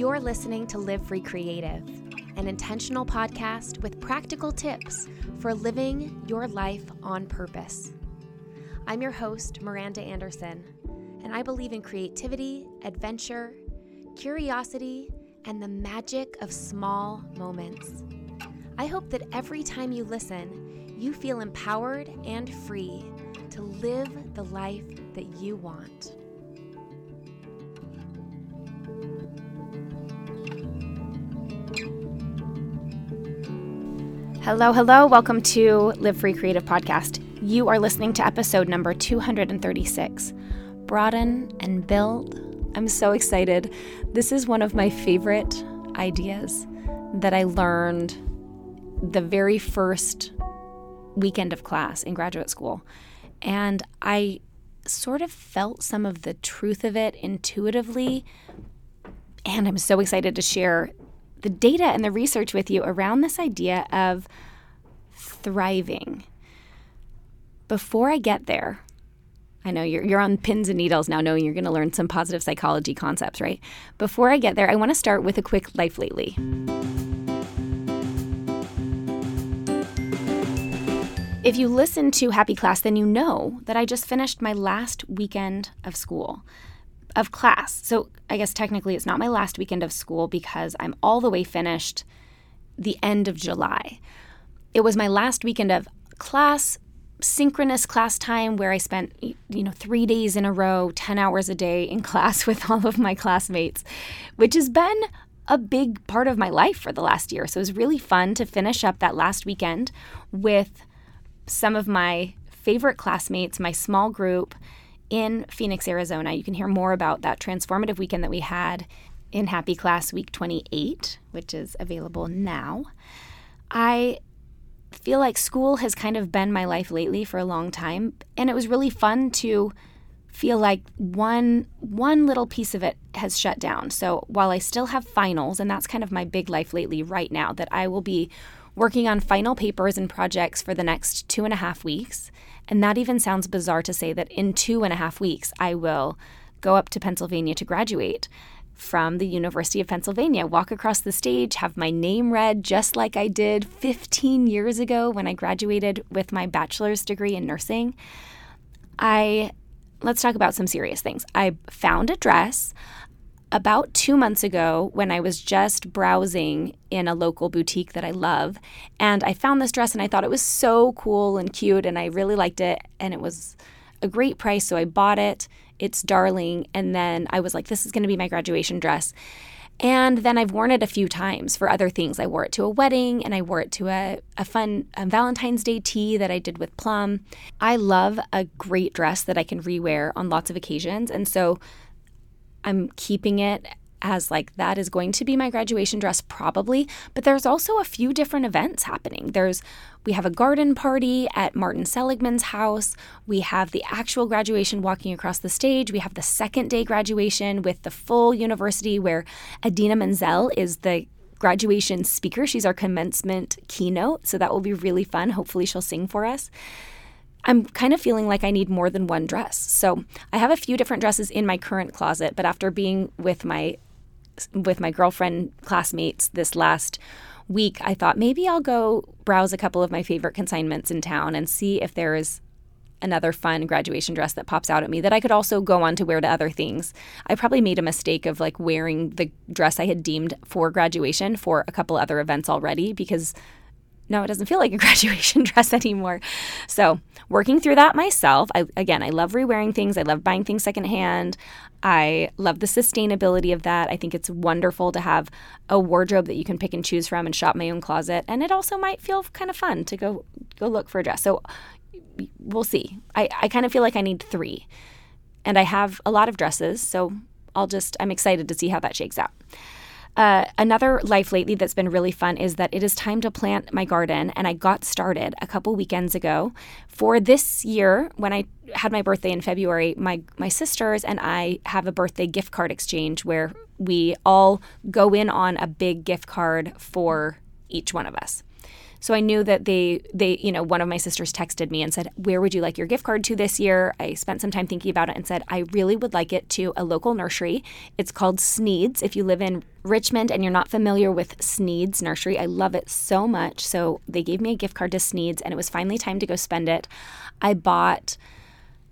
You're listening to Live Free Creative, an intentional podcast with practical tips for living your life on purpose. I'm your host, Miranda Anderson, and I believe in creativity, adventure, curiosity, and the magic of small moments. I hope that every time you listen, you feel empowered and free to live the life that you want. Hello, hello. Welcome to Live Free Creative Podcast. You are listening to episode number 236 Broaden and Build. I'm so excited. This is one of my favorite ideas that I learned the very first weekend of class in graduate school. And I sort of felt some of the truth of it intuitively. And I'm so excited to share the data and the research with you around this idea of thriving. Before I get there, I know you're, you're on pins and needles now, knowing you're going to learn some positive psychology concepts, right? Before I get there, I want to start with a quick life lately. If you listen to Happy Class, then you know that I just finished my last weekend of school of class. So I guess technically it's not my last weekend of school because I'm all the way finished the end of July. It was my last weekend of class, synchronous class time where I spent you know 3 days in a row, 10 hours a day in class with all of my classmates, which has been a big part of my life for the last year. So it was really fun to finish up that last weekend with some of my favorite classmates, my small group in Phoenix, Arizona. You can hear more about that transformative weekend that we had in Happy Class Week 28, which is available now. I feel like school has kind of been my life lately for a long time, and it was really fun to feel like one one little piece of it has shut down. So while I still have finals, and that's kind of my big life lately right now, that I will be working on final papers and projects for the next two and a half weeks. And that even sounds bizarre to say that in two and a half weeks, I will go up to Pennsylvania to graduate from the University of Pennsylvania, walk across the stage, have my name read just like I did 15 years ago when I graduated with my bachelor's degree in nursing. I let's talk about some serious things. I found a dress about two months ago when I was just browsing in a local boutique that I love. And I found this dress and I thought it was so cool and cute and I really liked it. And it was a great price. So I bought it. It's darling. And then I was like, this is going to be my graduation dress. And then I've worn it a few times for other things. I wore it to a wedding and I wore it to a, a fun Valentine's Day tea that I did with Plum. I love a great dress that I can rewear on lots of occasions. And so I'm keeping it as like that is going to be my graduation dress probably. But there's also a few different events happening. There's we have a garden party at martin seligman's house. We have the actual graduation walking across the stage. We have the second day graduation with the full university where idina menzel is the graduation speaker. She's our commencement keynote so that will be really fun. Hopefully she'll sing for us. I'm kind of feeling like I need more than one dress. So I have a few different dresses in my current closet, but after being with my with my girlfriend classmates this last week, I thought maybe I'll go browse a couple of my favorite consignments in town and see if there is another fun graduation dress that pops out at me that I could also go on to wear to other things. I probably made a mistake of like wearing the dress I had deemed for graduation for a couple other events already because no, it doesn't feel like a graduation dress anymore. So, working through that myself, I, again, I love re-wearing things. I love buying things secondhand. I love the sustainability of that. I think it's wonderful to have a wardrobe that you can pick and choose from and shop my own closet. And it also might feel kind of fun to go go look for a dress. So, we'll see. I, I kind of feel like I need three. And I have a lot of dresses, so I'll just, I'm excited to see how that shakes out. Uh, another life lately that's been really fun is that it is time to plant my garden, and I got started a couple weekends ago. For this year, when I had my birthday in February, my my sisters and I have a birthday gift card exchange where we all go in on a big gift card for each one of us. So I knew that they they you know one of my sisters texted me and said, "Where would you like your gift card to this year?" I spent some time thinking about it and said, "I really would like it to a local nursery. It's called Sneed's. If you live in Richmond and you're not familiar with Sneed's Nursery, I love it so much. So they gave me a gift card to Sneed's and it was finally time to go spend it. I bought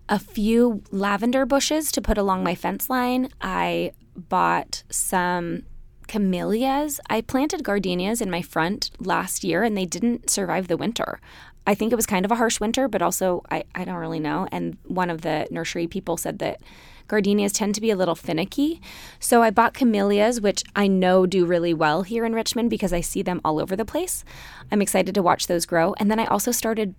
a few lavender bushes to put along my fence line. I bought some camellias. I planted gardenias in my front last year and they didn't survive the winter. I think it was kind of a harsh winter, but also I, I don't really know. And one of the nursery people said that gardenias tend to be a little finicky. So I bought camellias, which I know do really well here in Richmond because I see them all over the place. I'm excited to watch those grow. And then I also started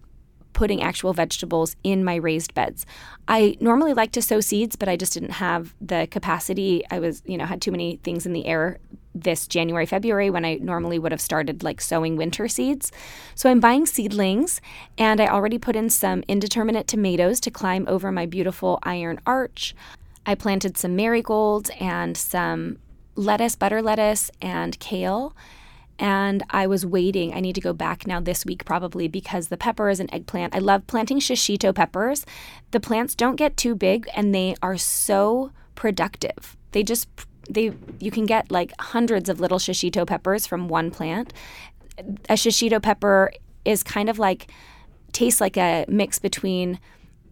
putting actual vegetables in my raised beds. I normally like to sow seeds, but I just didn't have the capacity. I was, you know, had too many things in the air this January, February when I normally would have started like sowing winter seeds. So I'm buying seedlings and I already put in some indeterminate tomatoes to climb over my beautiful iron arch. I planted some marigolds and some lettuce, butter lettuce, and kale and I was waiting. I need to go back now this week probably because the pepper is an eggplant. I love planting shishito peppers. The plants don't get too big and they are so productive. They just they you can get like hundreds of little shishito peppers from one plant. A shishito pepper is kind of like tastes like a mix between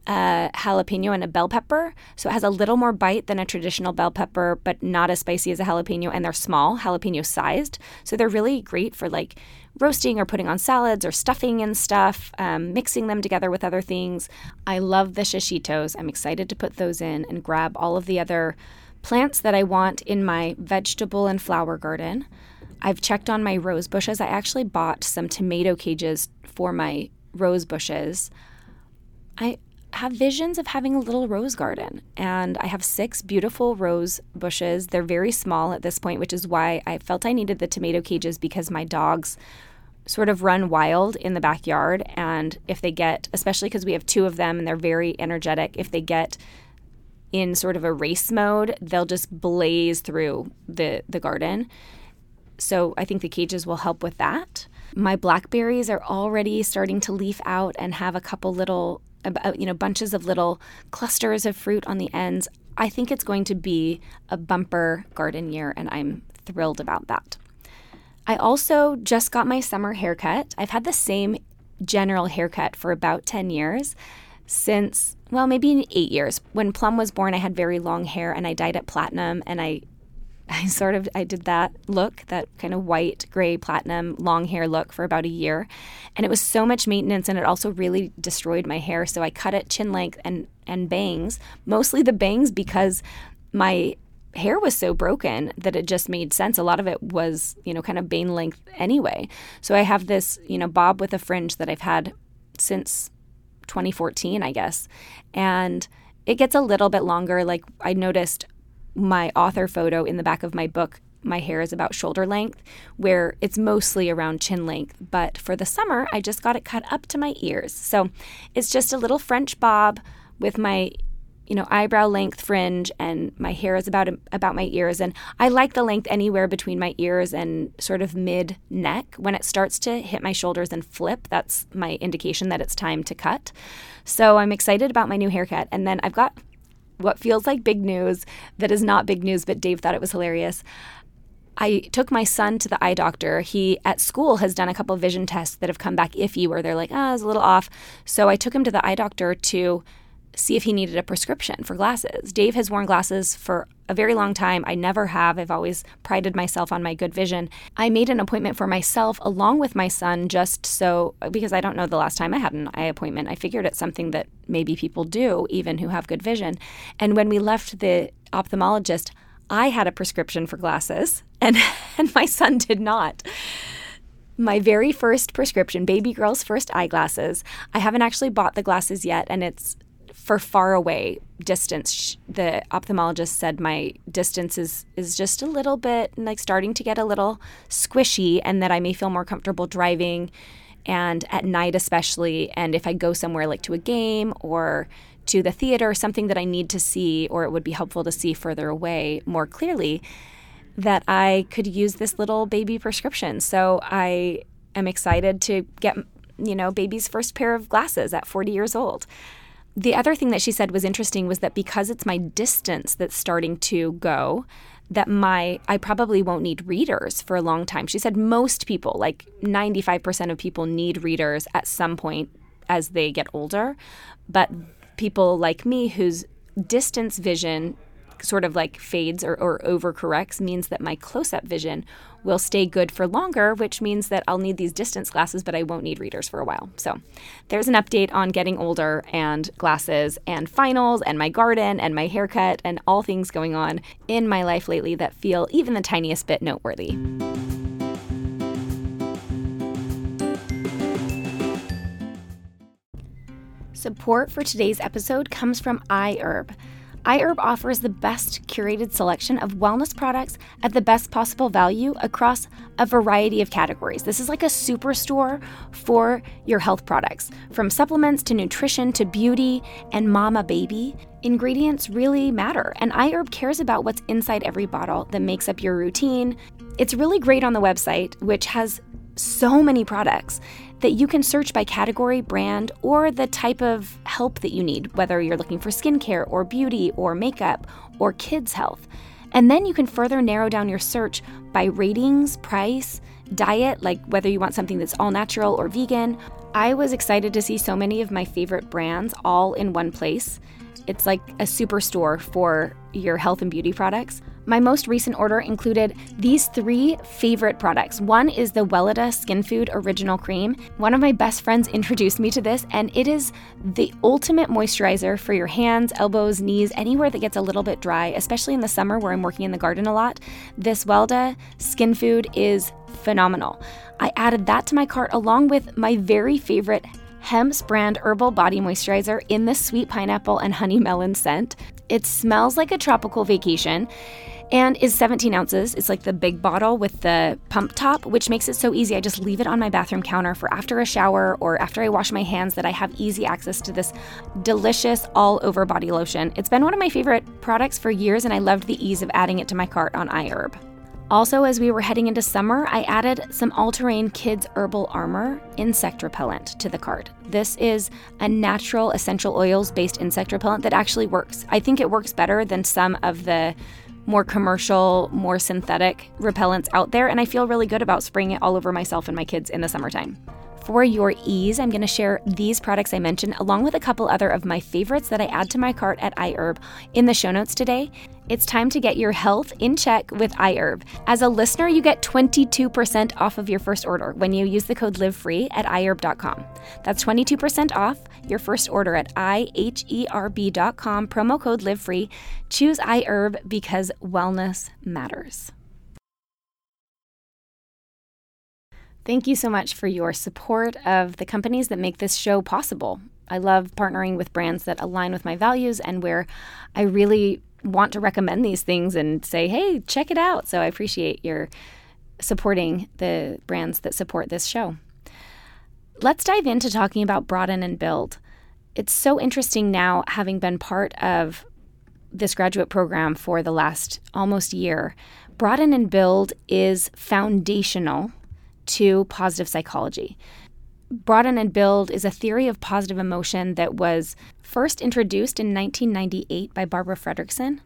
a jalapeno and a bell pepper. So it has a little more bite than a traditional bell pepper, but not as spicy as a jalapeno. And they're small, jalapeno sized. So they're really great for like roasting or putting on salads or stuffing and stuff, um, mixing them together with other things. I love the shishitos. I'm excited to put those in and grab all of the other plants that I want in my vegetable and flower garden. I've checked on my rose bushes. I actually bought some tomato cages for my rose bushes. I have visions of having a little rose garden. And I have six beautiful rose bushes. They're very small at this point, which is why I felt I needed the tomato cages because my dogs sort of run wild in the backyard. And if they get, especially because we have two of them and they're very energetic, if they get in sort of a race mode, they'll just blaze through the, the garden. So I think the cages will help with that. My blackberries are already starting to leaf out and have a couple little uh, you know, bunches of little clusters of fruit on the ends. I think it's going to be a bumper garden year, and I'm thrilled about that. I also just got my summer haircut. I've had the same general haircut for about 10 years since, well, maybe in eight years. When Plum was born, I had very long hair and I dyed it platinum and I I sort of I did that look, that kind of white, gray, platinum, long hair look for about a year. And it was so much maintenance and it also really destroyed my hair. So I cut it chin length and and bangs, mostly the bangs because my hair was so broken that it just made sense. A lot of it was, you know, kind of bane length anyway. So I have this, you know, bob with a fringe that I've had since 2014, I guess. And it gets a little bit longer. Like I noticed my author photo in the back of my book, my hair is about shoulder length, where it's mostly around chin length. But for the summer, I just got it cut up to my ears. So it's just a little French bob with my you know eyebrow length fringe and my hair is about about my ears and I like the length anywhere between my ears and sort of mid neck when it starts to hit my shoulders and flip that's my indication that it's time to cut so I'm excited about my new haircut and then I've got what feels like big news that is not big news, but Dave thought it was hilarious. I took my son to the eye doctor. He at school has done a couple vision tests that have come back iffy where they're like, ah, oh, it's a little off. So I took him to the eye doctor to see if he needed a prescription for glasses. Dave has worn glasses for a very long time. I never have. I've always prided myself on my good vision. I made an appointment for myself along with my son just so, because I don't know the last time I had an eye appointment. I figured it's something that maybe people do, even who have good vision. And when we left the ophthalmologist, I had a prescription for glasses and, and my son did not. My very first prescription, baby girl's first eyeglasses. I haven't actually bought the glasses yet, and it's for far away distance. The ophthalmologist said my distance is, is just a little bit like starting to get a little squishy, and that I may feel more comfortable driving and at night, especially. And if I go somewhere like to a game or to the theater, something that I need to see or it would be helpful to see further away more clearly, that I could use this little baby prescription. So I am excited to get, you know, baby's first pair of glasses at 40 years old. The other thing that she said was interesting was that because it's my distance that's starting to go, that my I probably won't need readers for a long time. She said most people, like 95% of people need readers at some point as they get older, but people like me whose distance vision sort of like fades or, or overcorrects means that my close up vision will stay good for longer, which means that I'll need these distance glasses, but I won't need readers for a while. So there's an update on getting older and glasses and finals and my garden and my haircut and all things going on in my life lately that feel even the tiniest bit noteworthy. Support for today's episode comes from iHerb. iHerb offers the best curated selection of wellness products at the best possible value across a variety of categories. This is like a superstore for your health products, from supplements to nutrition to beauty and mama baby. Ingredients really matter, and iHerb cares about what's inside every bottle that makes up your routine. It's really great on the website, which has so many products that you can search by category, brand, or the type of help that you need, whether you're looking for skincare or beauty or makeup or kids' health. And then you can further narrow down your search by ratings, price, diet, like whether you want something that's all natural or vegan. I was excited to see so many of my favorite brands all in one place. It's like a superstore for your health and beauty products. My most recent order included these three favorite products. One is the Weleda Skin Food Original Cream. One of my best friends introduced me to this, and it is the ultimate moisturizer for your hands, elbows, knees, anywhere that gets a little bit dry, especially in the summer where I'm working in the garden a lot. This Weleda Skin Food is phenomenal. I added that to my cart along with my very favorite Hempz brand herbal body moisturizer in the sweet pineapple and honey melon scent. It smells like a tropical vacation and is 17 ounces. It's like the big bottle with the pump top, which makes it so easy. I just leave it on my bathroom counter for after a shower or after I wash my hands that I have easy access to this delicious all over body lotion. It's been one of my favorite products for years, and I loved the ease of adding it to my cart on iHerb. Also, as we were heading into summer, I added some all terrain kids herbal armor insect repellent to the cart. This is a natural essential oils based insect repellent that actually works. I think it works better than some of the more commercial, more synthetic repellents out there, and I feel really good about spraying it all over myself and my kids in the summertime. For your ease, I'm going to share these products I mentioned along with a couple other of my favorites that I add to my cart at iHerb in the show notes today. It's time to get your health in check with iHerb. As a listener, you get 22% off of your first order when you use the code LIVEFREE at iHerb.com. That's 22% off your first order at iherb.com, promo code LIVEFREE. Choose iHerb because wellness matters. Thank you so much for your support of the companies that make this show possible. I love partnering with brands that align with my values and where I really want to recommend these things and say, hey, check it out. So I appreciate your supporting the brands that support this show. Let's dive into talking about Broaden and Build. It's so interesting now, having been part of this graduate program for the last almost year. Broaden and Build is foundational to positive psychology. Broaden and Build is a theory of positive emotion that was first introduced in 1998 by Barbara Fredrickson.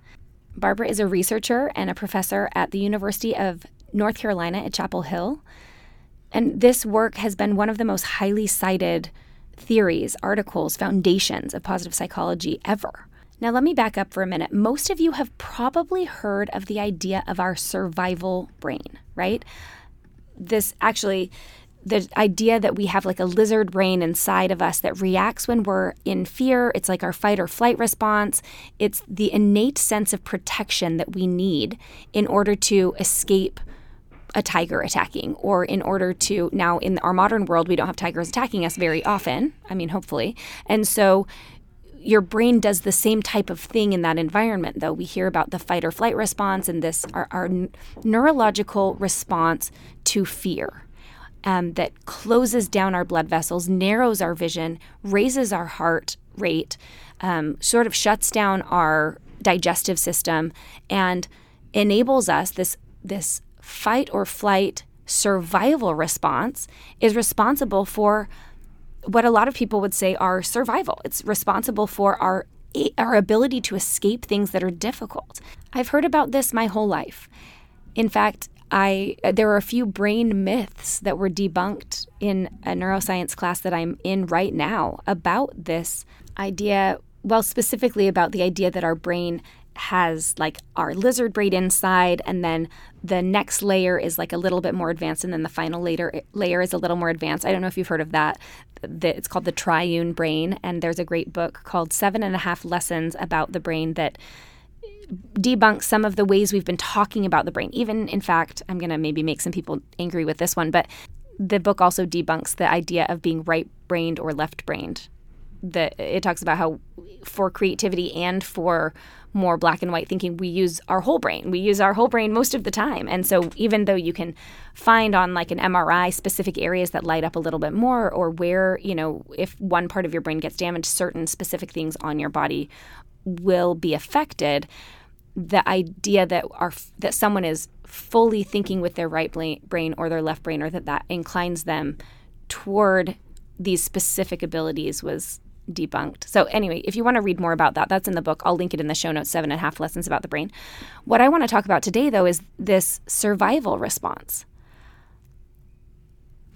Barbara is a researcher and a professor at the University of North Carolina at Chapel Hill. And this work has been one of the most highly cited theories, articles, foundations of positive psychology ever. Now, let me back up for a minute. Most of you have probably heard of the idea of our survival brain, right? This actually, the idea that we have like a lizard brain inside of us that reacts when we're in fear. It's like our fight or flight response. It's the innate sense of protection that we need in order to escape a tiger attacking or in order to now in our modern world we don't have tigers attacking us very often i mean hopefully and so your brain does the same type of thing in that environment though. We hear about the fight or flight response and this our, our neurological response to fear um, that closes down our blood vessels narrows our vision raises our heart rate um, sort of shuts down our digestive system and enables us this this fight or flight survival response is responsible for what a lot of people would say are survival. It's responsible for our our ability to escape things that are difficult. I've heard about this my whole life. In fact, I there are a few brain myths that were debunked in a neuroscience class that I'm in right now about this idea, well specifically about the idea that our brain has like our lizard brain inside and then the next layer is like a little bit more advanced and then the final layer layer is a little more advanced. I don't know if you've heard of that it's called the triune brain and there's a great book called seven and a half lessons about the brain that debunks some of the ways we've been talking about the brain. Even in fact i'm going to maybe make some people angry with this one but the book also debunks the idea of being right brained or left brained that it talks about how for creativity and for more black and white thinking, we use our whole brain. We use our whole brain most of the time. And so even though you can find on like an MRI specific areas that light up a little bit more or where, you know, if one part of your brain gets damaged, certain specific things on your body will be affected. The idea that our that someone is fully thinking with their right brain or their left brain or that that inclines them toward these specific abilities was debunked. So, anyway, if you want to read more about that, that's in the book. I'll link it in the show notes Seven and a Half Lessons About the Brain. What I want to talk about today, though, is this survival response.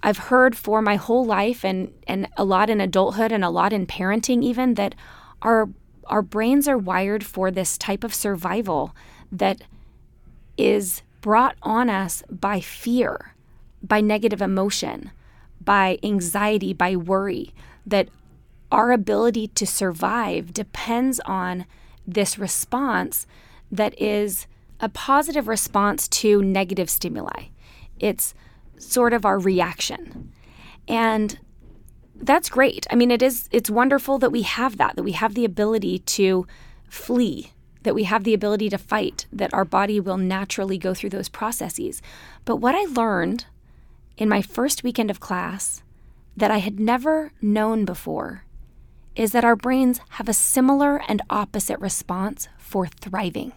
I've heard for my whole life and, and a lot in adulthood and a lot in parenting, even, that our, our brains are wired for this type of survival that is brought on us by fear, by negative emotion, by anxiety, by worry, that our ability to survive depends on this response that is a positive response to negative stimuli. It's sort of our reaction. And that's great. I mean, it is it's wonderful that we have that, that we have the ability to flee, that we have the ability to fight, that our body will naturally go through those processes. But what I learned in my first weekend of class that I had never known before is that our brains have a similar and opposite response for thriving.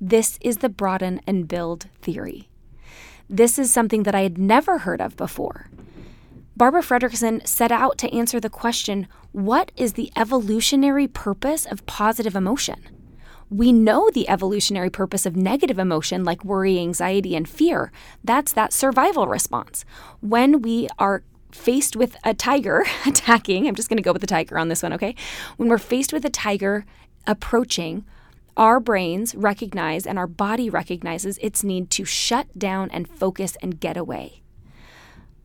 This is the broaden and build theory. This is something that I had never heard of before. Barbara Fredrickson set out to answer the question what is the evolutionary purpose of positive emotion? We know the evolutionary purpose of negative emotion, like worry, anxiety, and fear. That's that survival response. When we are faced with a tiger attacking, I'm just going to go with the tiger on this one, okay? When we're faced with a tiger approaching, our brains recognize and our body recognizes its need to shut down and focus and get away.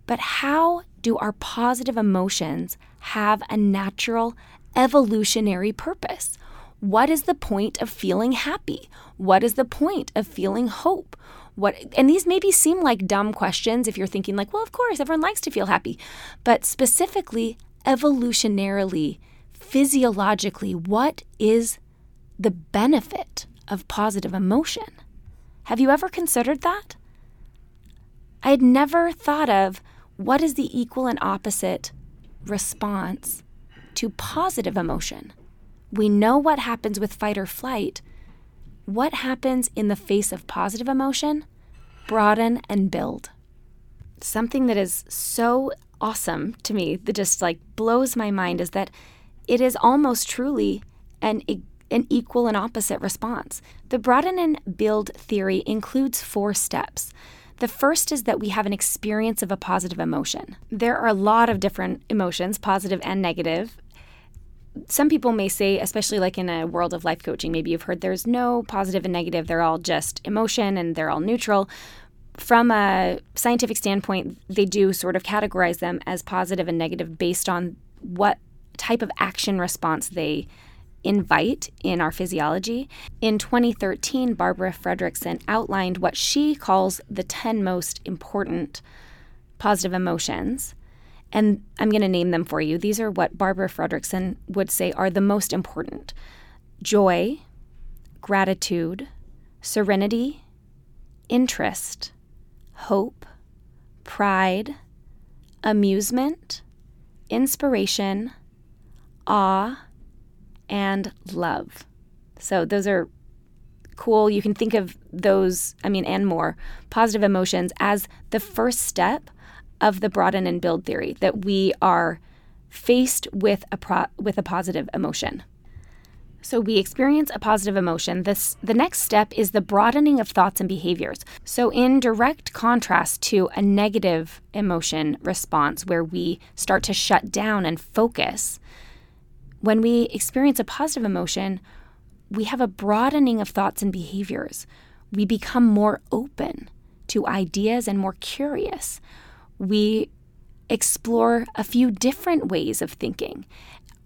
But how do our positive emotions have a natural evolutionary purpose? What is the point of feeling happy? What is the point of feeling hope? What and these maybe seem like dumb questions if you're thinking like well of course everyone likes to feel happy. But specifically evolutionarily physiologically what is the benefit of positive emotion? Have you ever considered that? I had never thought of what is the equal and opposite response to positive emotion. We know what happens with fight or flight what happens in the face of positive emotion? Broaden and build. Something that is so awesome to me that just like blows my mind is that it is almost truly an an equal and opposite response. The broaden and build theory includes four steps. The first is that we have an experience of a positive emotion. There are a lot of different emotions, positive and negative. Some people may say, especially like in a world of life coaching, maybe you've heard there's no positive and negative, they're all just emotion and they're all neutral. From a scientific standpoint, they do sort of categorize them as positive and negative based on what type of action response they invite in our physiology. In 2013, Barbara Fredrickson outlined what she calls the 10 most important positive emotions. And I'm going to name them for you. These are what Barbara Fredrickson would say are the most important joy, gratitude, serenity, interest, hope, pride, amusement, inspiration, awe, and love. So those are cool. You can think of those, I mean, and more positive emotions as the first step of the broaden and build theory that we are faced with a pro- with a positive emotion. So we experience a positive emotion. This the next step is the broadening of thoughts and behaviors. So in direct contrast to a negative emotion response where we start to shut down and focus, when we experience a positive emotion, we have a broadening of thoughts and behaviors. We become more open to ideas and more curious. We explore a few different ways of thinking.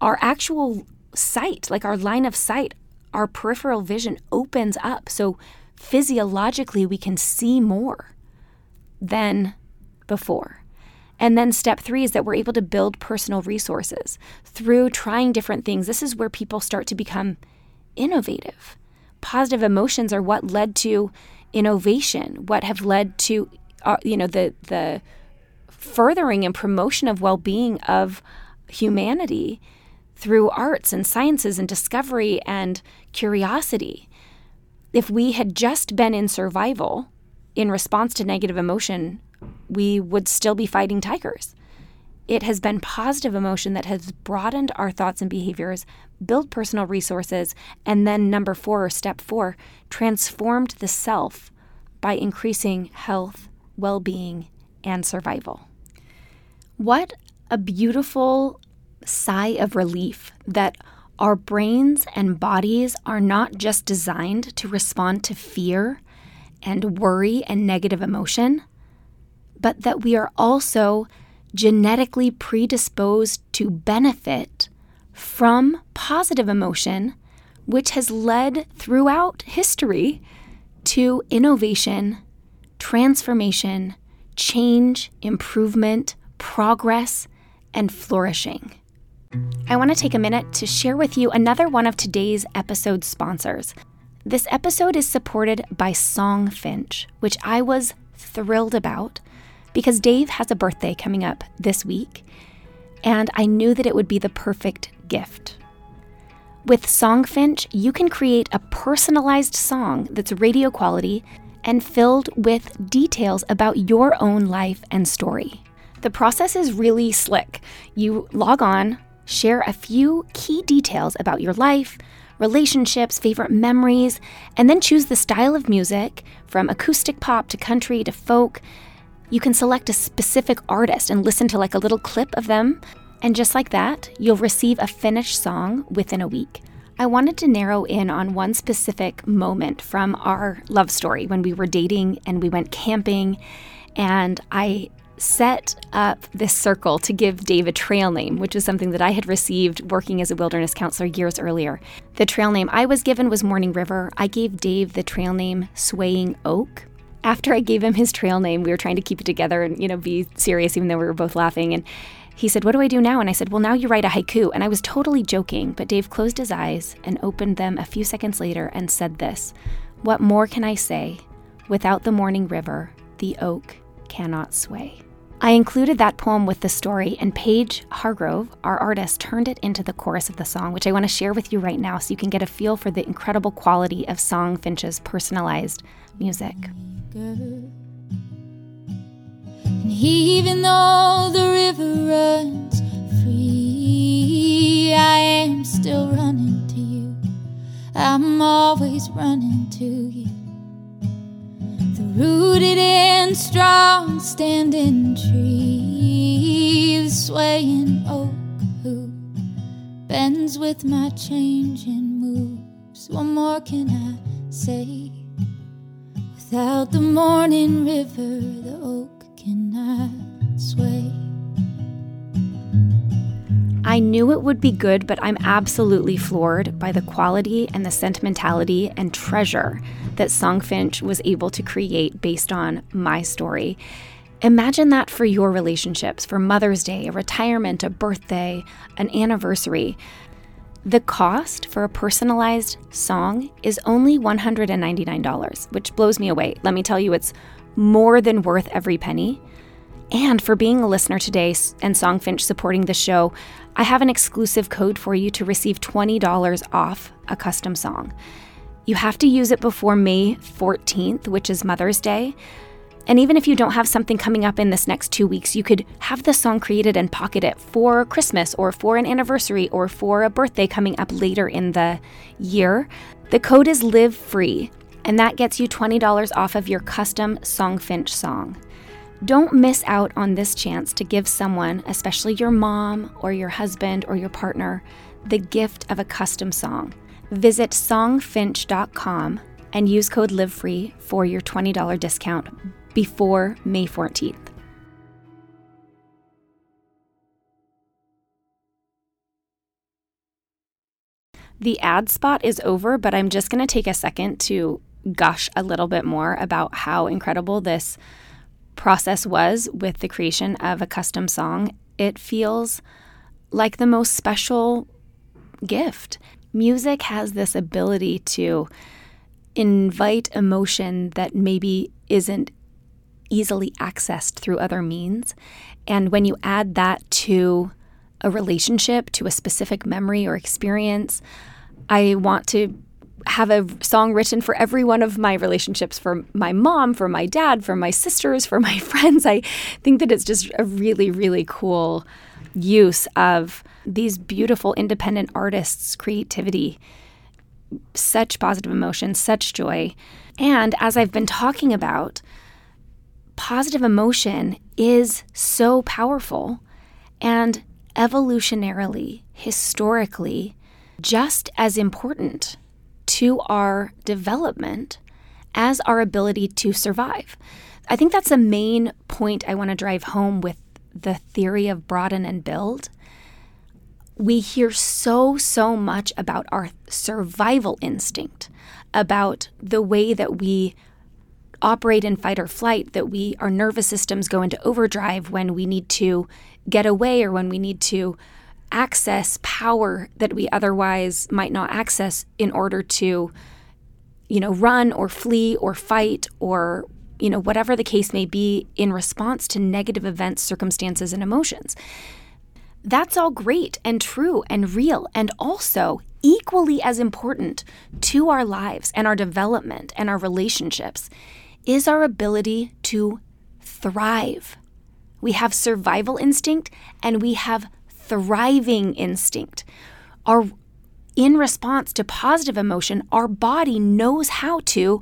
Our actual sight, like our line of sight, our peripheral vision opens up. So physiologically, we can see more than before. And then step three is that we're able to build personal resources through trying different things. This is where people start to become innovative. Positive emotions are what led to innovation, what have led to, uh, you know, the the furthering and promotion of well-being of humanity through arts and sciences and discovery and curiosity. If we had just been in survival in response to negative emotion we would still be fighting tigers. It has been positive emotion that has broadened our thoughts and behaviors, built personal resources, and then, number four, or step four, transformed the self by increasing health, well being, and survival. What a beautiful sigh of relief that our brains and bodies are not just designed to respond to fear and worry and negative emotion but that we are also genetically predisposed to benefit from positive emotion, which has led throughout history to innovation, transformation, change, improvement, progress, and flourishing. I want to take a minute to share with you another one of today's episode sponsors. This episode is supported by Songfinch, which I was thrilled about because Dave has a birthday coming up this week, and I knew that it would be the perfect gift. With Songfinch, you can create a personalized song that's radio quality and filled with details about your own life and story. The process is really slick. You log on, share a few key details about your life, relationships, favorite memories, and then choose the style of music from acoustic pop to country to folk you can select a specific artist and listen to like a little clip of them. And just like that, you'll receive a finished song within a week. I wanted to narrow in on one specific moment from our love story when we were dating and we went camping. And I set up this circle to give Dave a trail name, which was something that I had received working as a wilderness counselor years earlier. The trail name I was given was Morning River. I gave Dave the trail name Swaying Oak after I gave him his trail name, we were trying to keep it together and, you know, be serious, even though we were both laughing. And he said, What do I do now? And I said, Well, now you write a haiku. And I was totally joking, but Dave closed his eyes and opened them a few seconds later and said this What more can I say? Without the morning river, the oak cannot sway. I included that poem with the story, and Paige Hargrove, our artist, turned it into the chorus of the song, which I want to share with you right now so you can get a feel for the incredible quality of Songfinch's personalized music. And even though the river runs free, I am still running to you. I'm always running to you. Rooted and strong standing tree, the swaying oak who bends with my changing moves. What more can I say? Without the morning river, the oak cannot sway. I knew it would be good, but I'm absolutely floored by the quality and the sentimentality and treasure that Songfinch was able to create based on my story. Imagine that for your relationships, for Mother's Day, a retirement, a birthday, an anniversary. The cost for a personalized song is only $199, which blows me away. Let me tell you, it's more than worth every penny. And for being a listener today and Songfinch supporting the show, I have an exclusive code for you to receive $20 off a custom song. You have to use it before May 14th, which is Mother's Day. And even if you don't have something coming up in this next two weeks, you could have the song created and pocket it for Christmas or for an anniversary or for a birthday coming up later in the year. The code is Live Free, and that gets you $20 off of your custom Songfinch song. Don't miss out on this chance to give someone, especially your mom or your husband or your partner, the gift of a custom song. Visit songfinch.com and use code LIVEFREE for your $20 discount before May 14th. The ad spot is over, but I'm just going to take a second to gush a little bit more about how incredible this process was with the creation of a custom song, it feels like the most special gift. Music has this ability to invite emotion that maybe isn't easily accessed through other means. And when you add that to a relationship, to a specific memory or experience, I want to have a song written for every one of my relationships for my mom, for my dad, for my sisters, for my friends. I think that it's just a really, really cool use of these beautiful independent artists' creativity. Such positive emotions, such joy. And as I've been talking about, positive emotion is so powerful and evolutionarily, historically, just as important to our development as our ability to survive. I think that's the main point I want to drive home with the theory of broaden and build. We hear so, so much about our survival instinct, about the way that we operate in fight or flight, that we our nervous systems go into overdrive when we need to get away or when we need to access power that we otherwise might not access in order to you know run or flee or fight or you know whatever the case may be in response to negative events circumstances and emotions. That's all great and true and real and also equally as important to our lives and our development and our relationships is our ability to thrive. We have survival instinct and we have thriving instinct. Our in response to positive emotion, our body knows how to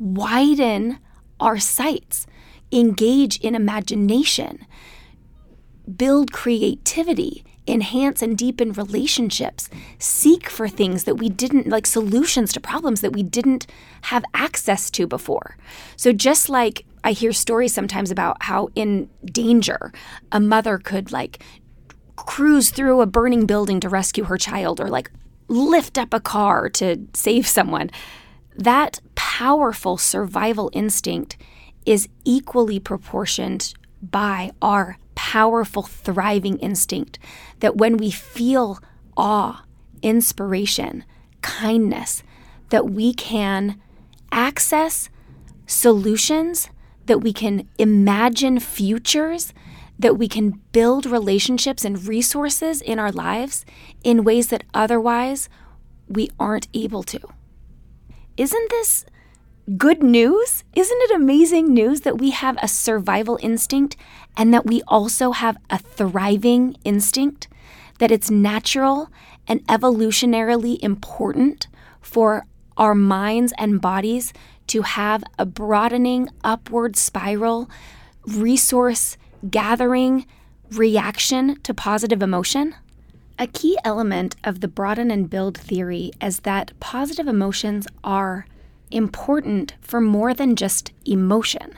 widen our sights, engage in imagination, build creativity, enhance and deepen relationships, seek for things that we didn't, like solutions to problems that we didn't have access to before. So, just like I hear stories sometimes about how in danger a mother could like cruise through a burning building to rescue her child or like lift up a car to save someone. That powerful survival instinct is equally proportioned by our powerful thriving instinct that when we feel awe, inspiration, kindness, that we can access solutions, that we can imagine futures that we can build relationships and resources in our lives in ways that otherwise we aren't able to. Isn't this good news? Isn't it amazing news that we have a survival instinct and that we also have a thriving instinct? That it's natural and evolutionarily important for our minds and bodies to have a broadening upward spiral, resource gathering reaction to positive emotion? A key element of the broaden and build theory is that positive emotions are important for more than just emotion.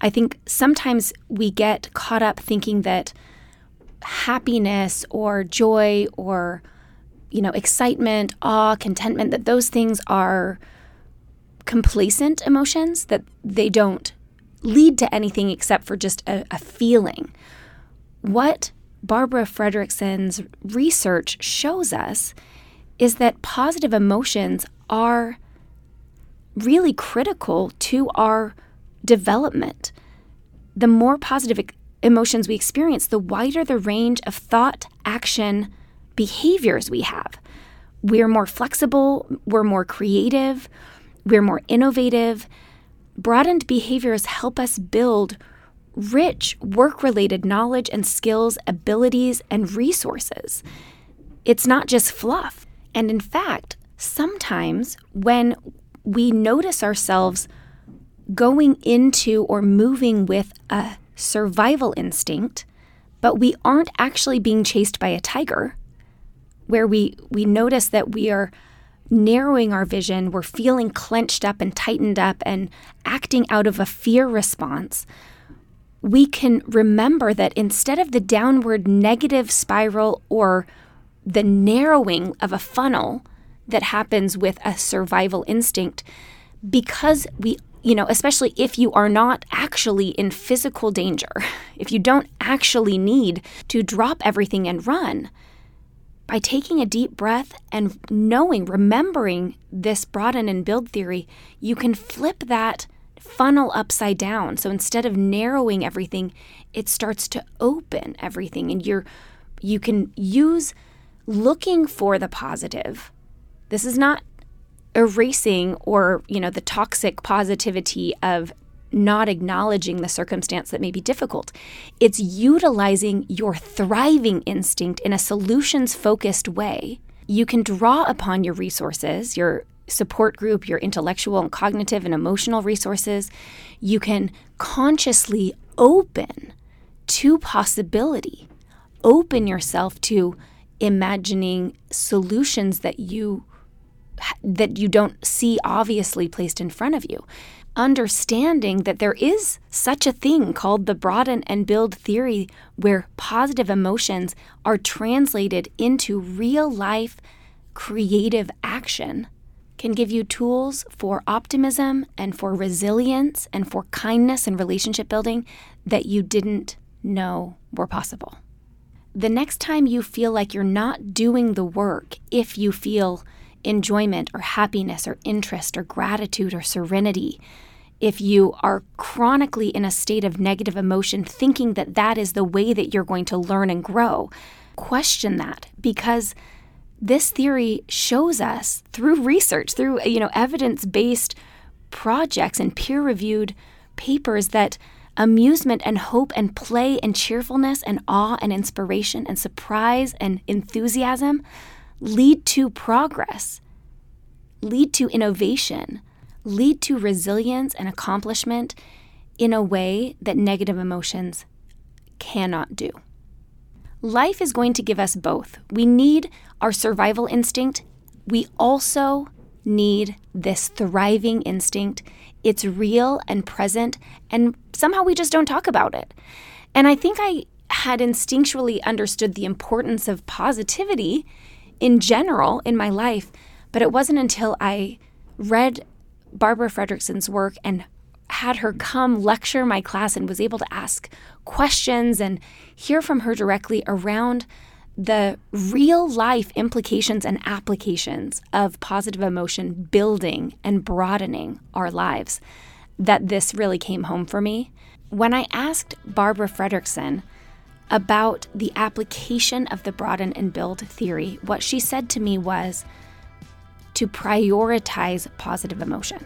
I think sometimes we get caught up thinking that happiness or joy or you know excitement, awe, contentment that those things are complacent emotions that they don't lead to anything except for just a, a feeling. What Barbara Fredrickson's research shows us is that positive emotions are really critical to our development. The more positive emotions we experience, the wider the range of thought, action, behaviors we have. We're more flexible, we're more creative, we're more innovative. Broadened behaviors help us build rich work related knowledge and skills, abilities, and resources. It's not just fluff. And in fact, sometimes when we notice ourselves going into or moving with a survival instinct, but we aren't actually being chased by a tiger, where we, we notice that we are narrowing our vision, we're feeling clenched up and tightened up and acting out of a fear response, we can remember that instead of the downward negative spiral or the narrowing of a funnel that happens with a survival instinct, because we, you know, especially if you are not actually in physical danger, if you don't actually need to drop everything and run, by taking a deep breath and knowing, remembering this broaden and build theory, you can flip that funnel upside down. So instead of narrowing everything, it starts to open everything and you're you can use looking for the positive. This is not erasing or, you know, the toxic positivity of not acknowledging the circumstance that may be difficult. It's utilizing your thriving instinct in a solutions focused way. You can draw upon your resources, your support group, your intellectual and cognitive and emotional resources, you can consciously open to possibility, open yourself to imagining solutions that you that you don't see obviously placed in front of you understanding that there is such a thing called the broaden and build theory where positive emotions are translated into real life creative action can give you tools for optimism and for resilience and for kindness and relationship building that you didn't know were possible. The next time you feel like you're not doing the work, if you feel enjoyment or happiness or interest or gratitude or serenity, if you are chronically in a state of negative emotion, thinking that that is the way that you're going to learn and grow, question that. Because this theory shows us through research, through you know evidence-based projects and peer-reviewed papers that amusement and hope and play and cheerfulness and awe and inspiration and surprise and enthusiasm lead to progress, lead to innovation, lead to resilience and accomplishment in a way that negative emotions cannot do. Life is going to give us both. We need our survival instinct. We also need this thriving instinct. It's real and present, and somehow we just don't talk about it. And I think I had instinctually understood the importance of positivity in general in my life, but it wasn't until I read Barbara Fredrickson's work and had her come lecture my class and was able to ask questions and hear from her directly around the real life implications and applications of positive emotion building and broadening our lives that this really came home for me. When I asked Barbara Fredrickson about the application of the broaden and build theory, what she said to me was to prioritize positive emotion.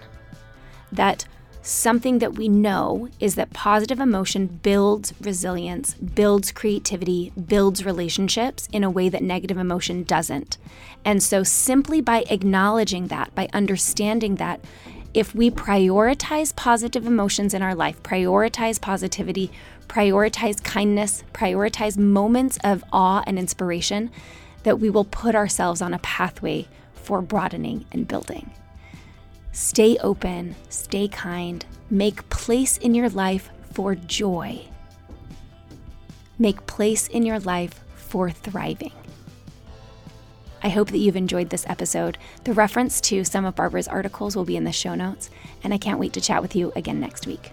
That something that we know is that positive emotion builds resilience, builds creativity, builds relationships in a way that negative emotion doesn't. And so, simply by acknowledging that, by understanding that, if we prioritize positive emotions in our life, prioritize positivity, prioritize kindness, prioritize moments of awe and inspiration, that we will put ourselves on a pathway for broadening and building. Stay open, stay kind, make place in your life for joy. Make place in your life for thriving. I hope that you've enjoyed this episode. The reference to some of Barbara's articles will be in the show notes, and I can't wait to chat with you again next week.